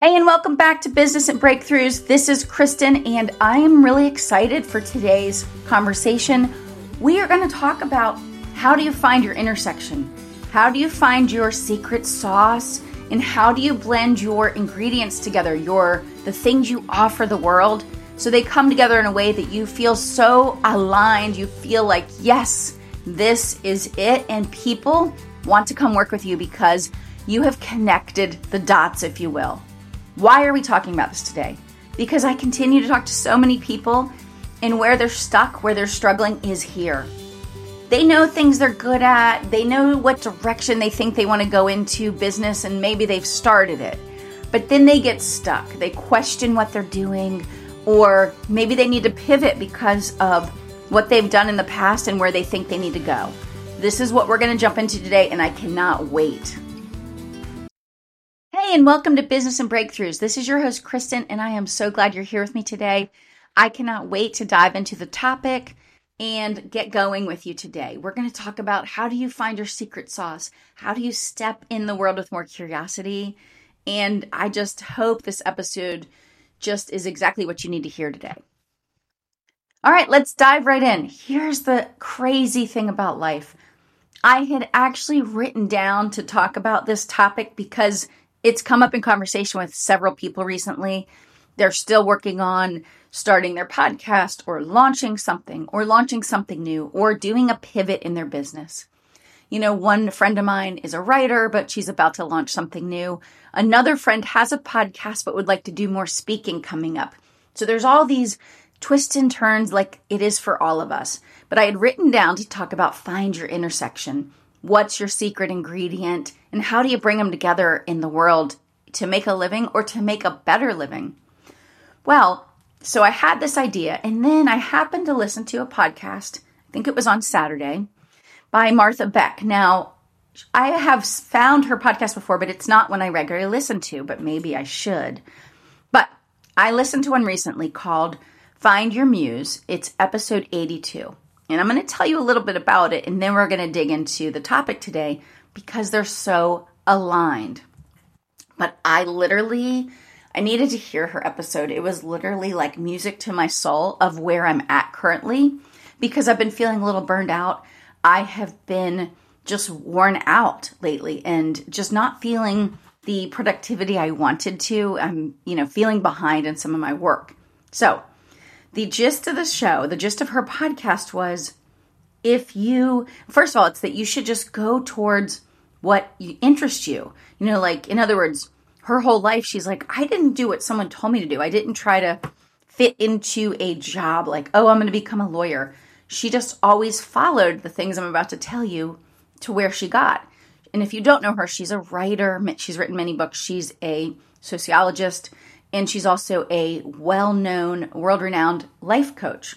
Hey, and welcome back to Business and Breakthroughs. This is Kristen, and I am really excited for today's conversation. We are going to talk about how do you find your intersection? How do you find your secret sauce? And how do you blend your ingredients together, your the things you offer the world, so they come together in a way that you feel so aligned, you feel like, yes, this is it, and people want to come work with you because you have connected the dots, if you will. Why are we talking about this today? Because I continue to talk to so many people, and where they're stuck, where they're struggling, is here. They know things they're good at, they know what direction they think they want to go into business, and maybe they've started it. But then they get stuck. They question what they're doing, or maybe they need to pivot because of what they've done in the past and where they think they need to go. This is what we're going to jump into today, and I cannot wait. Hey, and welcome to Business and Breakthroughs. This is your host, Kristen, and I am so glad you're here with me today. I cannot wait to dive into the topic and get going with you today. We're going to talk about how do you find your secret sauce? How do you step in the world with more curiosity? And I just hope this episode just is exactly what you need to hear today. All right, let's dive right in. Here's the crazy thing about life. I had actually written down to talk about this topic because it's come up in conversation with several people recently. They're still working on starting their podcast or launching something or launching something new or doing a pivot in their business. You know, one friend of mine is a writer, but she's about to launch something new. Another friend has a podcast, but would like to do more speaking coming up. So there's all these twists and turns like it is for all of us. But I had written down to talk about find your intersection. What's your secret ingredient? And how do you bring them together in the world to make a living or to make a better living? Well, so I had this idea, and then I happened to listen to a podcast, I think it was on Saturday, by Martha Beck. Now, I have found her podcast before, but it's not one I regularly listen to, but maybe I should. But I listened to one recently called Find Your Muse. It's episode 82. And I'm going to tell you a little bit about it, and then we're going to dig into the topic today because they're so aligned. But I literally, I needed to hear her episode. It was literally like music to my soul of where I'm at currently because I've been feeling a little burned out. I have been just worn out lately and just not feeling the productivity I wanted to. I'm, you know, feeling behind in some of my work. So, the gist of the show, the gist of her podcast was if you, first of all, it's that you should just go towards what interests you. You know, like, in other words, her whole life, she's like, I didn't do what someone told me to do. I didn't try to fit into a job like, oh, I'm going to become a lawyer. She just always followed the things I'm about to tell you to where she got. And if you don't know her, she's a writer. She's written many books. She's a sociologist and she's also a well known, world renowned life coach.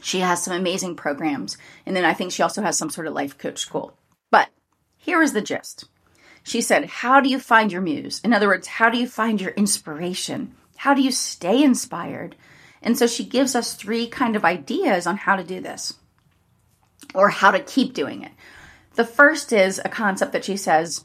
She has some amazing programs. And then I think she also has some sort of life coach school. But here is the gist. She said, How do you find your muse? In other words, how do you find your inspiration? How do you stay inspired? And so she gives us three kind of ideas on how to do this or how to keep doing it. The first is a concept that she says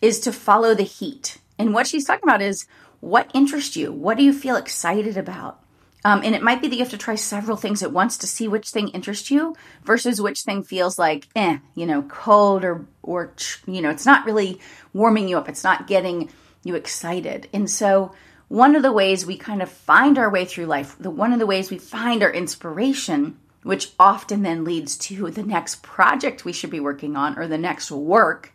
is to follow the heat. And what she's talking about is what interests you? What do you feel excited about? Um, and it might be that you have to try several things at once to see which thing interests you versus which thing feels like, eh, you know, cold or, or, you know, it's not really warming you up. It's not getting you excited. And so, one of the ways we kind of find our way through life, the one of the ways we find our inspiration, which often then leads to the next project we should be working on or the next work,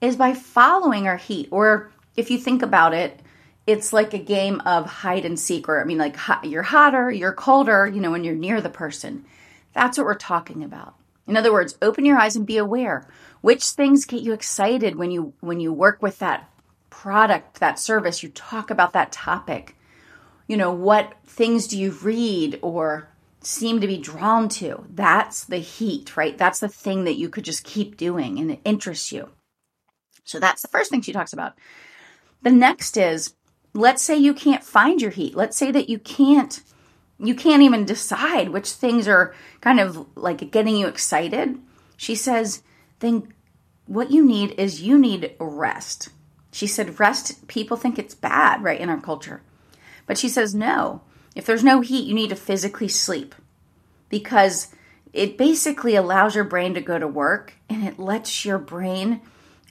is by following our heat. Or if you think about it, it's like a game of hide and seek or i mean like you're hotter you're colder you know when you're near the person. That's what we're talking about. In other words open your eyes and be aware. Which things get you excited when you when you work with that product that service? You talk about that topic. You know what things do you read or seem to be drawn to? That's the heat right? That's the thing that you could just keep doing and it interests you. So that's the first thing she talks about. The next is let's say you can't find your heat. Let's say that you can't you can't even decide which things are kind of like getting you excited. She says, then what you need is you need rest. She said, rest, people think it's bad, right, in our culture. But she says, no. If there's no heat, you need to physically sleep because it basically allows your brain to go to work and it lets your brain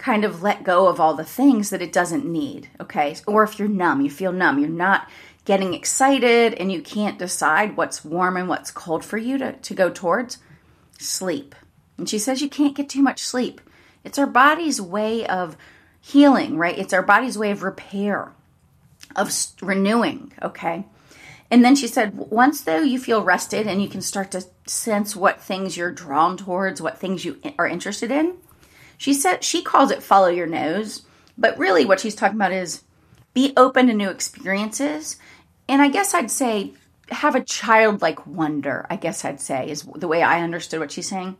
kind of let go of all the things that it doesn't need. Okay. Or if you're numb, you feel numb, you're not getting excited and you can't decide what's warm and what's cold for you to, to go towards, sleep. And she says you can't get too much sleep. It's our body's way of healing, right? It's our body's way of repair, of renewing, okay? And then she said, once though you feel rested and you can start to sense what things you're drawn towards, what things you are interested in, she said she calls it follow your nose, but really what she's talking about is be open to new experiences. And I guess I'd say have a childlike wonder, I guess I'd say, is the way I understood what she's saying.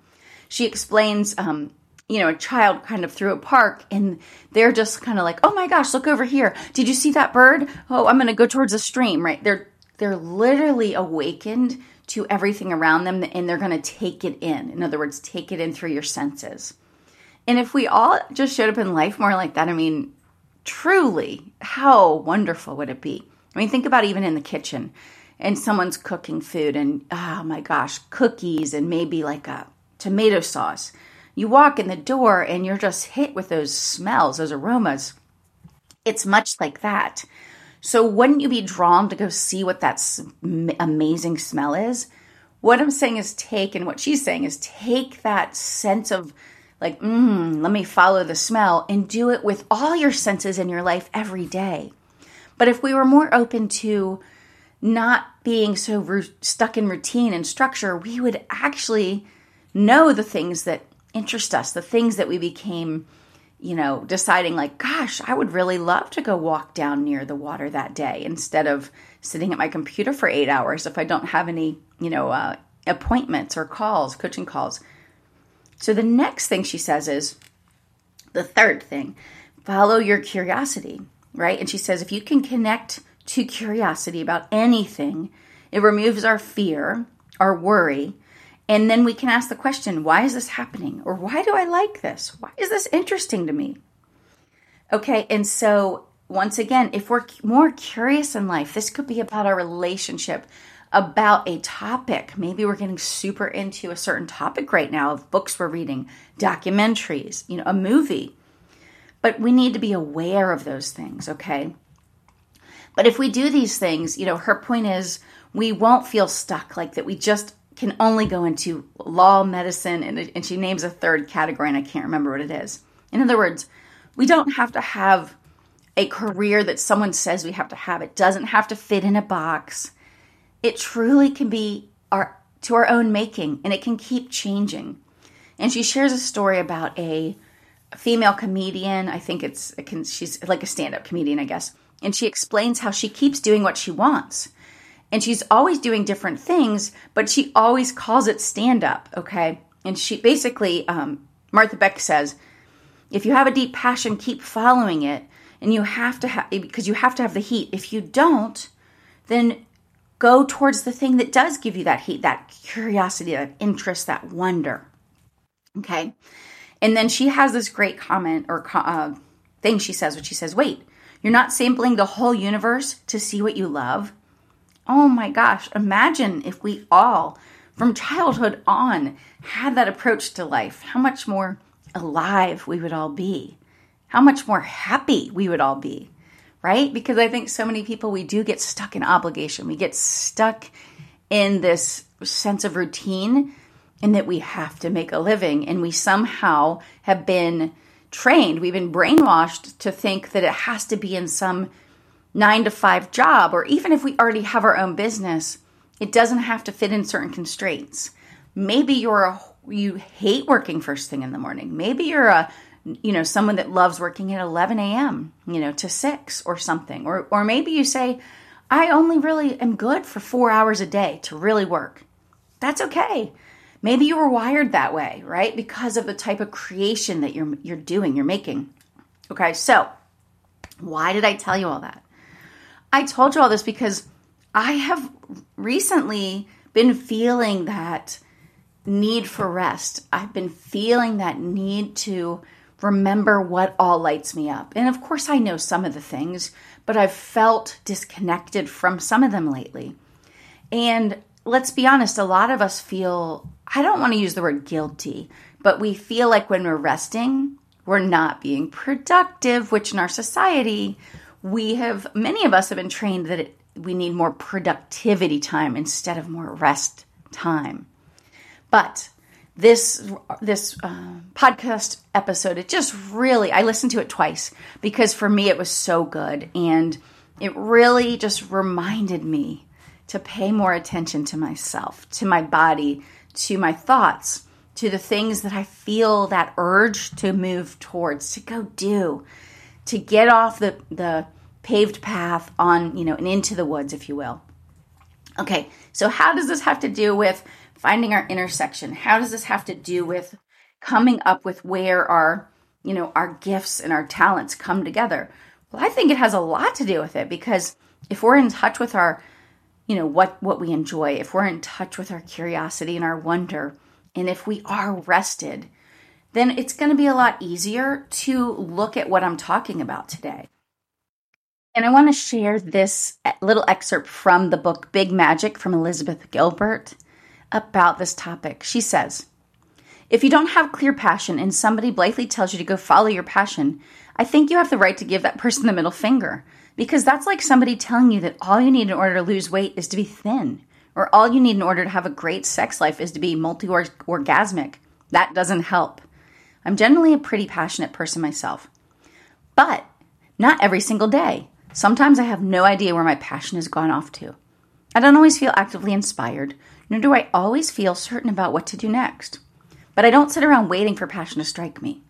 She explains um, you know, a child kind of through a park and they're just kind of like, "Oh my gosh, look over here. Did you see that bird? Oh, I'm going to go towards the stream." Right? They're they're literally awakened to everything around them and they're going to take it in. In other words, take it in through your senses. And if we all just showed up in life more like that, I mean, truly, how wonderful would it be? I mean, think about even in the kitchen and someone's cooking food and oh my gosh, cookies and maybe like a tomato sauce you walk in the door and you're just hit with those smells, those aromas. It's much like that. So, wouldn't you be drawn to go see what that amazing smell is? What I'm saying is take, and what she's saying is take that sense of like, mm, let me follow the smell and do it with all your senses in your life every day. But if we were more open to not being so ru- stuck in routine and structure, we would actually know the things that interest us, the things that we became, you know, deciding like, gosh, I would really love to go walk down near the water that day instead of sitting at my computer for eight hours if I don't have any, you know, uh, appointments or calls, coaching calls. So the next thing she says is the third thing follow your curiosity, right? And she says if you can connect to curiosity about anything, it removes our fear, our worry, and then we can ask the question, why is this happening? Or why do I like this? Why is this interesting to me? Okay, and so once again, if we're more curious in life, this could be about our relationship, about a topic. Maybe we're getting super into a certain topic right now of books we're reading, documentaries, you know, a movie. But we need to be aware of those things, okay? But if we do these things, you know, her point is we won't feel stuck like that we just can only go into law, medicine, and, and she names a third category, and I can't remember what it is. In other words, we don't have to have a career that someone says we have to have. It doesn't have to fit in a box. It truly can be our to our own making, and it can keep changing. And she shares a story about a female comedian. I think it's she's like a stand-up comedian, I guess. And she explains how she keeps doing what she wants and she's always doing different things, but she always calls it stand up, okay? And she basically, um, Martha Beck says, if you have a deep passion, keep following it, and you have to have because you have to have the heat. If you don't, then go towards the thing that does give you that heat, that curiosity, that interest, that wonder. Okay, and then she has this great comment or uh, thing she says, which she says, "Wait, you're not sampling the whole universe to see what you love." Oh my gosh, imagine if we all, from childhood on, had that approach to life. How much more alive we would all be. How much more happy we would all be, right? Because I think so many people, we do get stuck in obligation. We get stuck in this sense of routine and that we have to make a living. And we somehow have been trained, we've been brainwashed to think that it has to be in some nine to five job, or even if we already have our own business, it doesn't have to fit in certain constraints. Maybe you're a you hate working first thing in the morning. Maybe you're a you know someone that loves working at 11 a.m. you know to six or something, or or maybe you say I only really am good for four hours a day to really work. That's okay. Maybe you were wired that way, right? Because of the type of creation that you're you're doing, you're making. Okay, so why did I tell you all that? I told you all this because I have recently been feeling that need for rest. I've been feeling that need to remember what all lights me up. And of course, I know some of the things, but I've felt disconnected from some of them lately. And let's be honest, a lot of us feel, I don't want to use the word guilty, but we feel like when we're resting, we're not being productive, which in our society, we have, many of us have been trained that it, we need more productivity time instead of more rest time. But this this uh, podcast episode it just really i listened to it twice because for me it was so good and it really just reminded me to pay more attention to myself to my body to my thoughts to the things that i feel that urge to move towards to go do to get off the the paved path on you know and into the woods if you will. Okay so how does this have to do with finding our intersection. How does this have to do with coming up with where our, you know, our gifts and our talents come together? Well, I think it has a lot to do with it because if we're in touch with our, you know, what what we enjoy, if we're in touch with our curiosity and our wonder, and if we are rested, then it's going to be a lot easier to look at what I'm talking about today. And I want to share this little excerpt from the book Big Magic from Elizabeth Gilbert about this topic. She says, If you don't have clear passion and somebody blithely tells you to go follow your passion, I think you have the right to give that person the middle finger. Because that's like somebody telling you that all you need in order to lose weight is to be thin, or all you need in order to have a great sex life is to be multi orgasmic. That doesn't help. I'm generally a pretty passionate person myself, but not every single day. Sometimes I have no idea where my passion has gone off to. I don't always feel actively inspired, nor do I always feel certain about what to do next. But I don't sit around waiting for passion to strike me.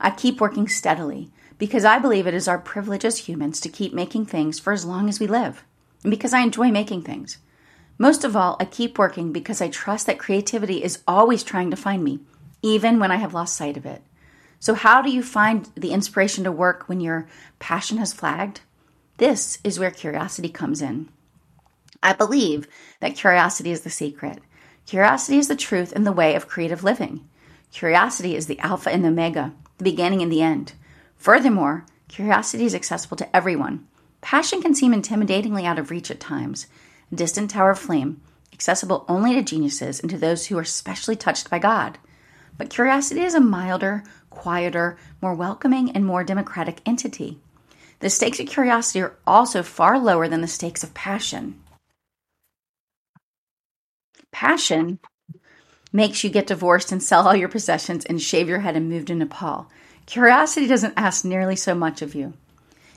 I keep working steadily because I believe it is our privilege as humans to keep making things for as long as we live, and because I enjoy making things. Most of all, I keep working because I trust that creativity is always trying to find me, even when I have lost sight of it. So, how do you find the inspiration to work when your passion has flagged? This is where curiosity comes in. I believe that curiosity is the secret. Curiosity is the truth and the way of creative living. Curiosity is the alpha and the omega, the beginning and the end. Furthermore, curiosity is accessible to everyone. Passion can seem intimidatingly out of reach at times, a distant tower of flame, accessible only to geniuses and to those who are specially touched by God. But curiosity is a milder, quieter, more welcoming, and more democratic entity. The stakes of curiosity are also far lower than the stakes of passion. Passion makes you get divorced and sell all your possessions and shave your head and move to Nepal. Curiosity doesn't ask nearly so much of you.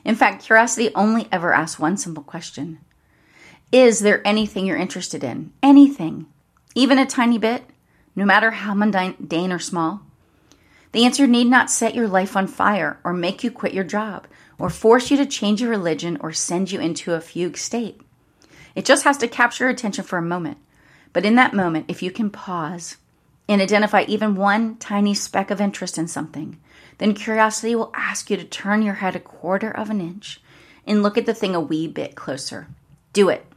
In fact, curiosity only ever asks one simple question Is there anything you're interested in? Anything, even a tiny bit, no matter how mundane or small? The answer need not set your life on fire or make you quit your job or force you to change your religion or send you into a fugue state. It just has to capture attention for a moment. But in that moment, if you can pause and identify even one tiny speck of interest in something, then curiosity will ask you to turn your head a quarter of an inch and look at the thing a wee bit closer. Do it.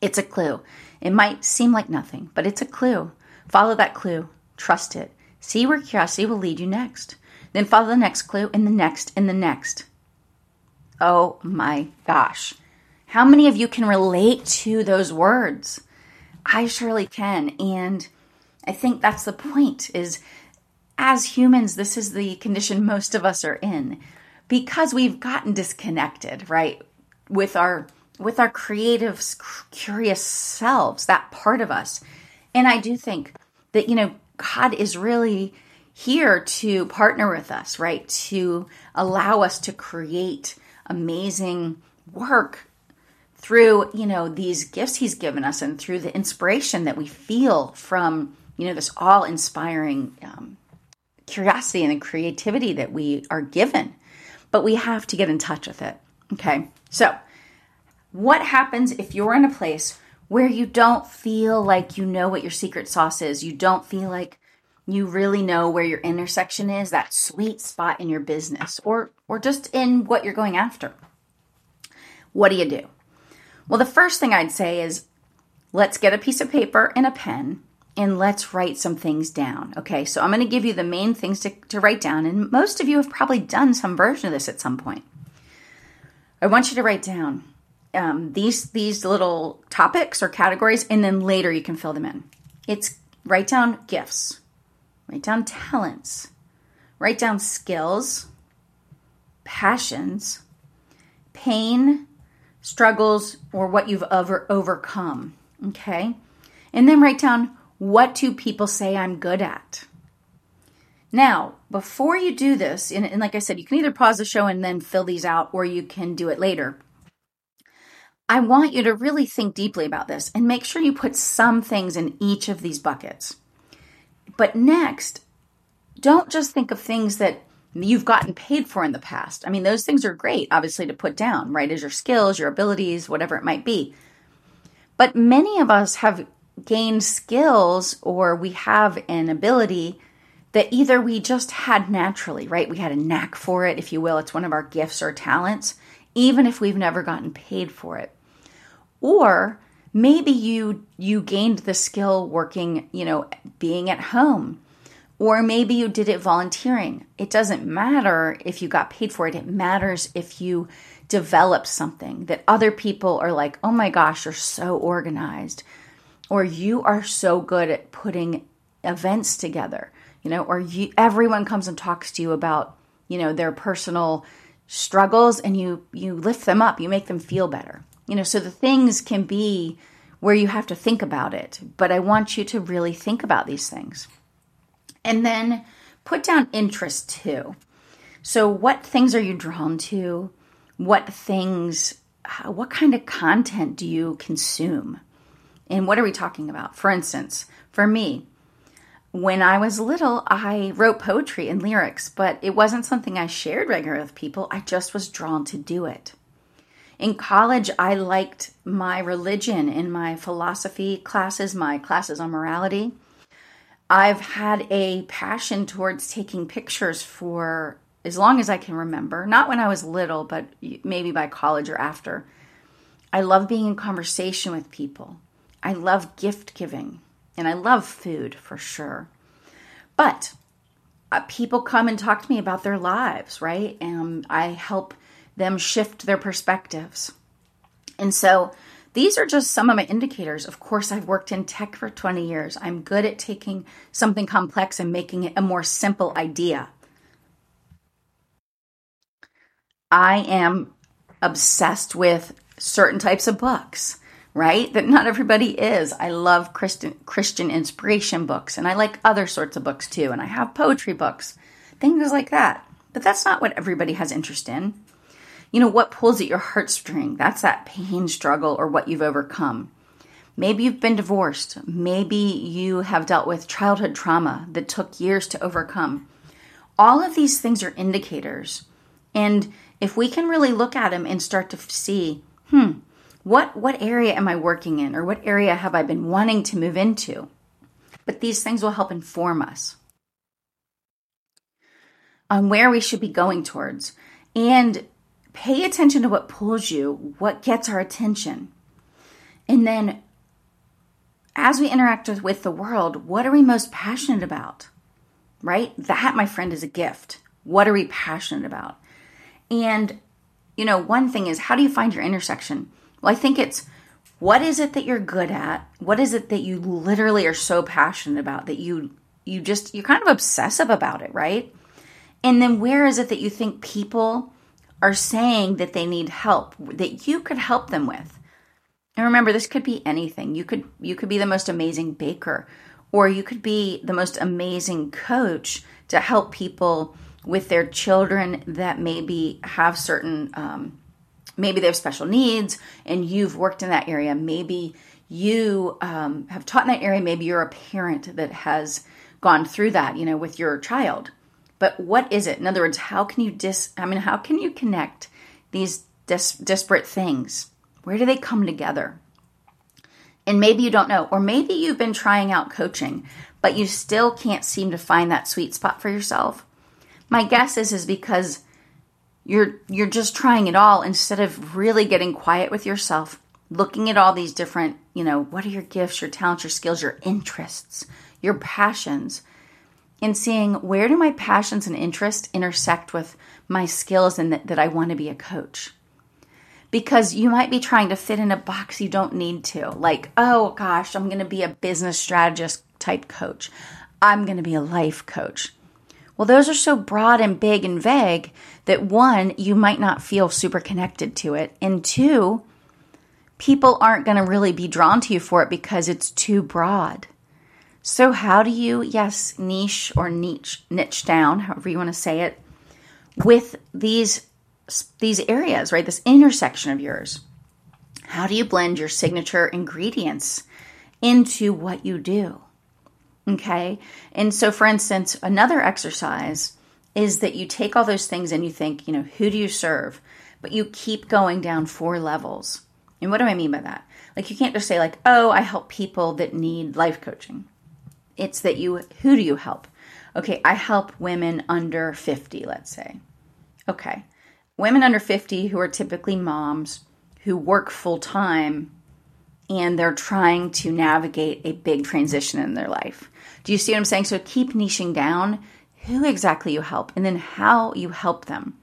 It's a clue. It might seem like nothing, but it's a clue. Follow that clue. Trust it. See where curiosity will lead you next. Then follow the next clue and the next and the next. Oh my gosh. How many of you can relate to those words? I surely can. And I think that's the point is as humans, this is the condition most of us are in because we've gotten disconnected, right? With our with our creative curious selves, that part of us. And I do think that you know God is really here to partner with us, right? To allow us to create amazing work through, you know, these gifts he's given us and through the inspiration that we feel from, you know, this all inspiring um, curiosity and the creativity that we are given. But we have to get in touch with it. Okay. So, what happens if you're in a place where you don't feel like you know what your secret sauce is? You don't feel like you really know where your intersection is, that sweet spot in your business or or just in what you're going after. What do you do? Well, the first thing I'd say is let's get a piece of paper and a pen and let's write some things down. Okay, so I'm going to give you the main things to, to write down, and most of you have probably done some version of this at some point. I want you to write down um, these these little topics or categories, and then later you can fill them in. It's write down gifts, write down talents, write down skills, passions, pain, struggles, or what you've over, overcome. Okay, and then write down what do people say I'm good at? Now, before you do this, and, and, like I said, you can either pause the show and then fill these out, or you can do it later. I want you to really think deeply about this and make sure you put some things in each of these buckets. But next, don't just think of things that you've gotten paid for in the past. I mean, those things are great, obviously, to put down, right? As your skills, your abilities, whatever it might be. But many of us have gained skills or we have an ability that either we just had naturally, right? We had a knack for it, if you will. It's one of our gifts or talents, even if we've never gotten paid for it. Or maybe you you gained the skill working, you know, being at home. Or maybe you did it volunteering. It doesn't matter if you got paid for it. It matters if you develop something that other people are like, "Oh my gosh, you're so organized." or you are so good at putting events together, you know, or you, everyone comes and talks to you about, you know, their personal struggles and you you lift them up, you make them feel better. You know, so the things can be where you have to think about it, but I want you to really think about these things. And then put down interest too. So what things are you drawn to? What things uh, what kind of content do you consume? And what are we talking about? For instance, for me, when I was little, I wrote poetry and lyrics, but it wasn't something I shared regularly with people. I just was drawn to do it. In college, I liked my religion in my philosophy classes, my classes on morality. I've had a passion towards taking pictures for as long as I can remember, not when I was little, but maybe by college or after. I love being in conversation with people. I love gift giving and I love food for sure. But uh, people come and talk to me about their lives, right? And I help them shift their perspectives. And so these are just some of my indicators. Of course, I've worked in tech for 20 years. I'm good at taking something complex and making it a more simple idea. I am obsessed with certain types of books right? That not everybody is. I love Christian Christian inspiration books and I like other sorts of books too and I have poetry books. Things like that. But that's not what everybody has interest in. You know, what pulls at your heartstring? That's that pain, struggle, or what you've overcome. Maybe you've been divorced. Maybe you have dealt with childhood trauma that took years to overcome. All of these things are indicators. And if we can really look at them and start to see, hmm, what what area am I working in or what area have I been wanting to move into? But these things will help inform us on where we should be going towards and pay attention to what pulls you, what gets our attention. And then as we interact with the world, what are we most passionate about? Right? That, my friend, is a gift. What are we passionate about? And, you know, one thing is how do you find your intersection? Well, I think it's what is it that you're good at? What is it that you literally are so passionate about that you you just you're kind of obsessive about it, right? And then where is it that you think people are saying that they need help that you could help them with? And remember, this could be anything. You could you could be the most amazing baker or you could be the most amazing coach to help people with their children that maybe have certain um, maybe they have special needs and you've worked in that area maybe you um, have taught in that area maybe you're a parent that has gone through that you know with your child but what is it? In other words how can you dis i mean how can you connect these dis- disparate things? Where do they come together? And maybe you don't know or maybe you've been trying out coaching but you still can't seem to find that sweet spot for yourself. My guess is is because you're you're just trying it all instead of really getting quiet with yourself, looking at all these different, you know, what are your gifts, your talents, your skills, your interests, your passions, and seeing where do my passions and interests intersect with my skills and that, that I want to be a coach. Because you might be trying to fit in a box you don't need to. Like, oh gosh, I'm going to be a business strategist type coach. I'm going to be a life coach. Well, those are so broad and big and vague that one, you might not feel super connected to it. And two, people aren't going to really be drawn to you for it because it's too broad. So, how do you, yes, niche or niche, niche down, however you want to say it, with these these areas, right? This intersection of yours. How do you blend your signature ingredients into what you do? Okay. And so, for instance, another exercise is that you take all those things and you think, you know, who do you serve? But you keep going down four levels. And what do I mean by that? Like, you can't just say, like, oh, I help people that need life coaching. It's that you, who do you help? Okay, I help women under 50, let's say. Okay, women under 50 who are typically moms who work full time and they're trying to navigate a big transition in their life. Do you see what I'm saying? So keep niching down who exactly you help and then how you help them.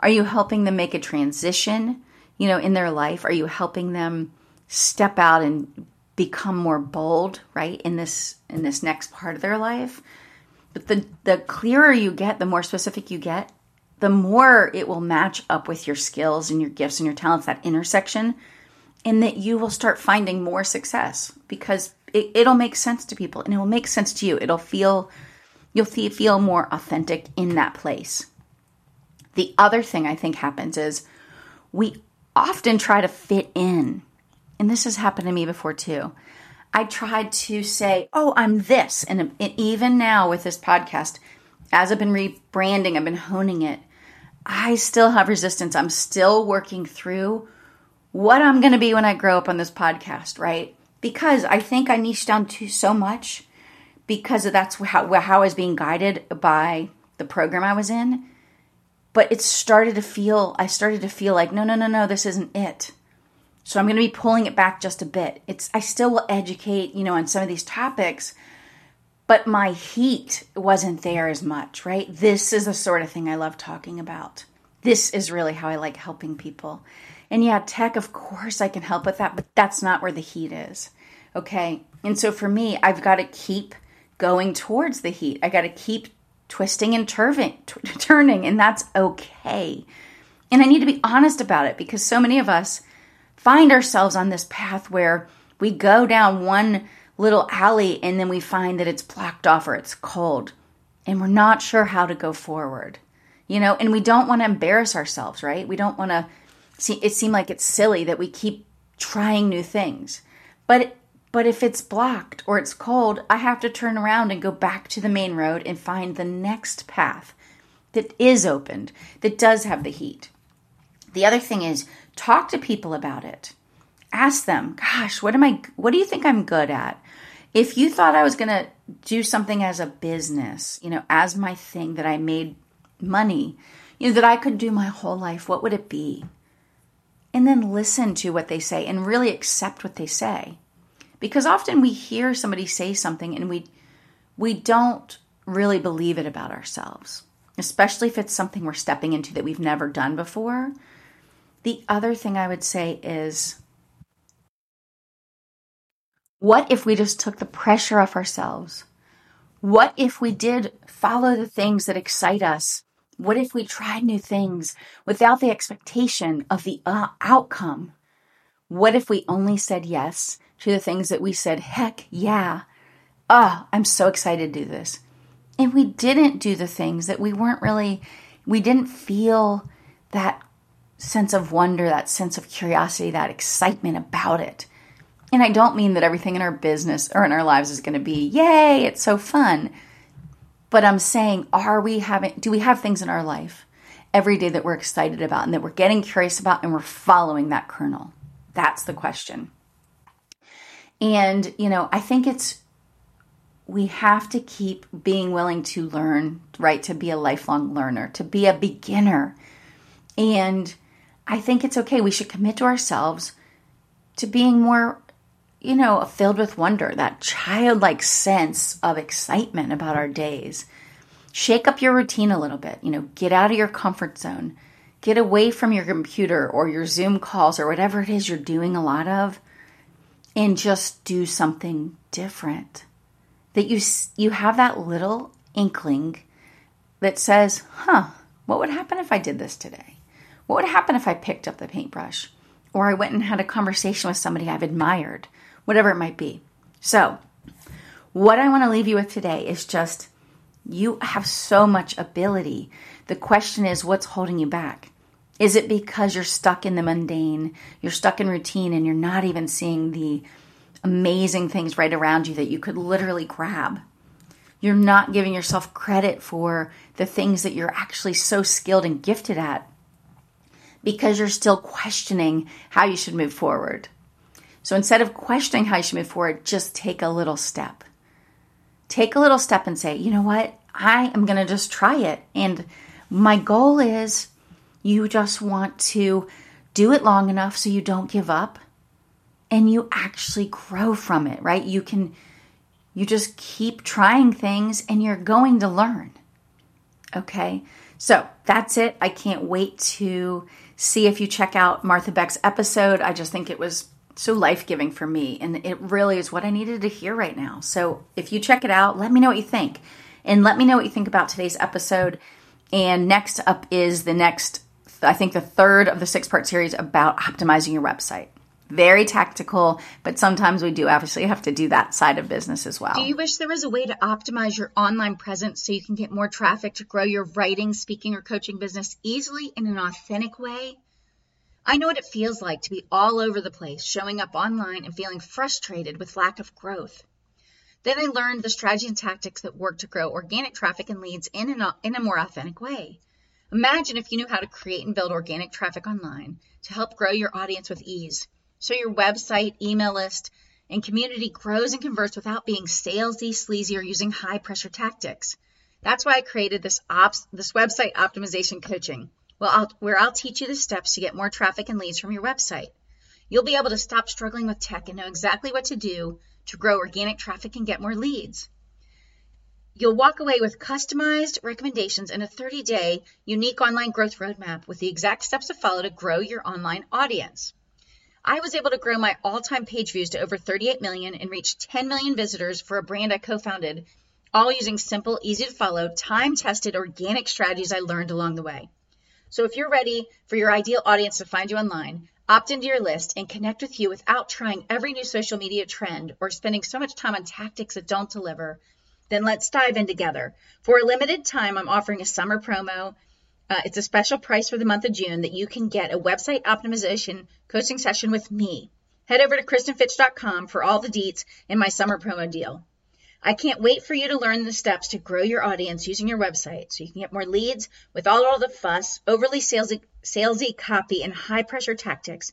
Are you helping them make a transition, you know, in their life? Are you helping them step out and become more bold, right? In this in this next part of their life? But the the clearer you get, the more specific you get, the more it will match up with your skills and your gifts and your talents, that intersection, and that you will start finding more success because it, it'll make sense to people and it will make sense to you. It'll feel, you'll feel more authentic in that place. The other thing I think happens is we often try to fit in. And this has happened to me before too. I tried to say, oh, I'm this. And even now with this podcast, as I've been rebranding, I've been honing it, I still have resistance. I'm still working through what I'm going to be when I grow up on this podcast, right? because I think I niche down to so much because that's how, how I was being guided by the program I was in. But it started to feel, I started to feel like, no, no, no, no, this isn't it. So I'm going to be pulling it back just a bit. It's, I still will educate, you know, on some of these topics, but my heat wasn't there as much, right? This is the sort of thing I love talking about. This is really how I like helping people. And yeah, tech, of course, I can help with that, but that's not where the heat is. Okay. And so for me, I've got to keep going towards the heat. I got to keep twisting and turving, t- turning, and that's okay. And I need to be honest about it because so many of us find ourselves on this path where we go down one little alley and then we find that it's blocked off or it's cold and we're not sure how to go forward. You know, and we don't want to embarrass ourselves, right? We don't want to see it seem like it's silly that we keep trying new things. But but if it's blocked or it's cold, I have to turn around and go back to the main road and find the next path that is opened, that does have the heat. The other thing is talk to people about it. Ask them, gosh, what am I what do you think I'm good at? If you thought I was going to do something as a business, you know, as my thing that I made money, you know, that I could do my whole life, what would it be? and then listen to what they say and really accept what they say. Because often we hear somebody say something and we we don't really believe it about ourselves, especially if it's something we're stepping into that we've never done before. The other thing I would say is what if we just took the pressure off ourselves? What if we did follow the things that excite us what if we tried new things without the expectation of the uh, outcome? What if we only said yes to the things that we said, heck yeah, ah, oh, I'm so excited to do this. And we didn't do the things that we weren't really, we didn't feel that sense of wonder, that sense of curiosity, that excitement about it. And I don't mean that everything in our business or in our lives is going to be, yay, it's so fun. But I'm saying, are we having, do we have things in our life every day that we're excited about and that we're getting curious about and we're following that kernel? That's the question. And, you know, I think it's, we have to keep being willing to learn, right? To be a lifelong learner, to be a beginner. And I think it's okay. We should commit to ourselves to being more, you know, filled with wonder, that childlike sense of excitement about our days. Shake up your routine a little bit, you know, get out of your comfort zone. Get away from your computer or your Zoom calls or whatever it is you're doing a lot of and just do something different. That you you have that little inkling that says, "Huh, what would happen if I did this today? What would happen if I picked up the paintbrush or I went and had a conversation with somebody I've admired, whatever it might be." So, what I want to leave you with today is just you have so much ability. The question is, what's holding you back? Is it because you're stuck in the mundane, you're stuck in routine, and you're not even seeing the amazing things right around you that you could literally grab? You're not giving yourself credit for the things that you're actually so skilled and gifted at because you're still questioning how you should move forward. So instead of questioning how you should move forward, just take a little step. Take a little step and say, you know what? I am going to just try it. And my goal is you just want to do it long enough so you don't give up and you actually grow from it, right? You can, you just keep trying things and you're going to learn. Okay. So that's it. I can't wait to see if you check out Martha Beck's episode. I just think it was so life giving for me. And it really is what I needed to hear right now. So if you check it out, let me know what you think. And let me know what you think about today's episode. And next up is the next, I think, the third of the six part series about optimizing your website. Very tactical, but sometimes we do obviously have to do that side of business as well. Do you wish there was a way to optimize your online presence so you can get more traffic to grow your writing, speaking, or coaching business easily in an authentic way? I know what it feels like to be all over the place, showing up online and feeling frustrated with lack of growth. Then I learned the strategy and tactics that work to grow organic traffic and leads in, an, in a more authentic way. Imagine if you knew how to create and build organic traffic online to help grow your audience with ease. So your website, email list, and community grows and converts without being salesy, sleazy, or using high pressure tactics. That's why I created this ops, this website optimization coaching, well, I'll, where I'll teach you the steps to get more traffic and leads from your website. You'll be able to stop struggling with tech and know exactly what to do to grow organic traffic and get more leads. You'll walk away with customized recommendations and a 30 day unique online growth roadmap with the exact steps to follow to grow your online audience. I was able to grow my all time page views to over 38 million and reach 10 million visitors for a brand I co founded, all using simple, easy to follow, time tested organic strategies I learned along the way. So if you're ready for your ideal audience to find you online, opt into your list, and connect with you without trying every new social media trend or spending so much time on tactics that don't deliver, then let's dive in together. For a limited time, I'm offering a summer promo. Uh, it's a special price for the month of June that you can get a website optimization coaching session with me. Head over to KristenFitch.com for all the deets in my summer promo deal. I can't wait for you to learn the steps to grow your audience using your website so you can get more leads without all the fuss, overly salesy, salesy copy, and high pressure tactics.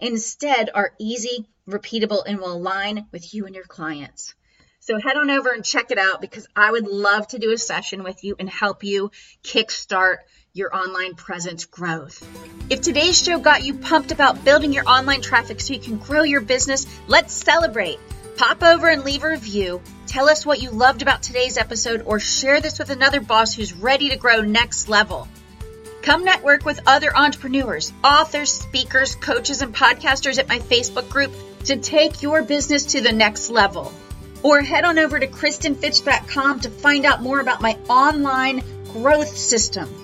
Instead, are easy, repeatable, and will align with you and your clients. So head on over and check it out because I would love to do a session with you and help you kickstart your online presence growth. If today's show got you pumped about building your online traffic so you can grow your business, let's celebrate. Pop over and leave a review. Tell us what you loved about today's episode or share this with another boss who's ready to grow next level. Come network with other entrepreneurs, authors, speakers, coaches, and podcasters at my Facebook group to take your business to the next level. Or head on over to KristenFitch.com to find out more about my online growth system.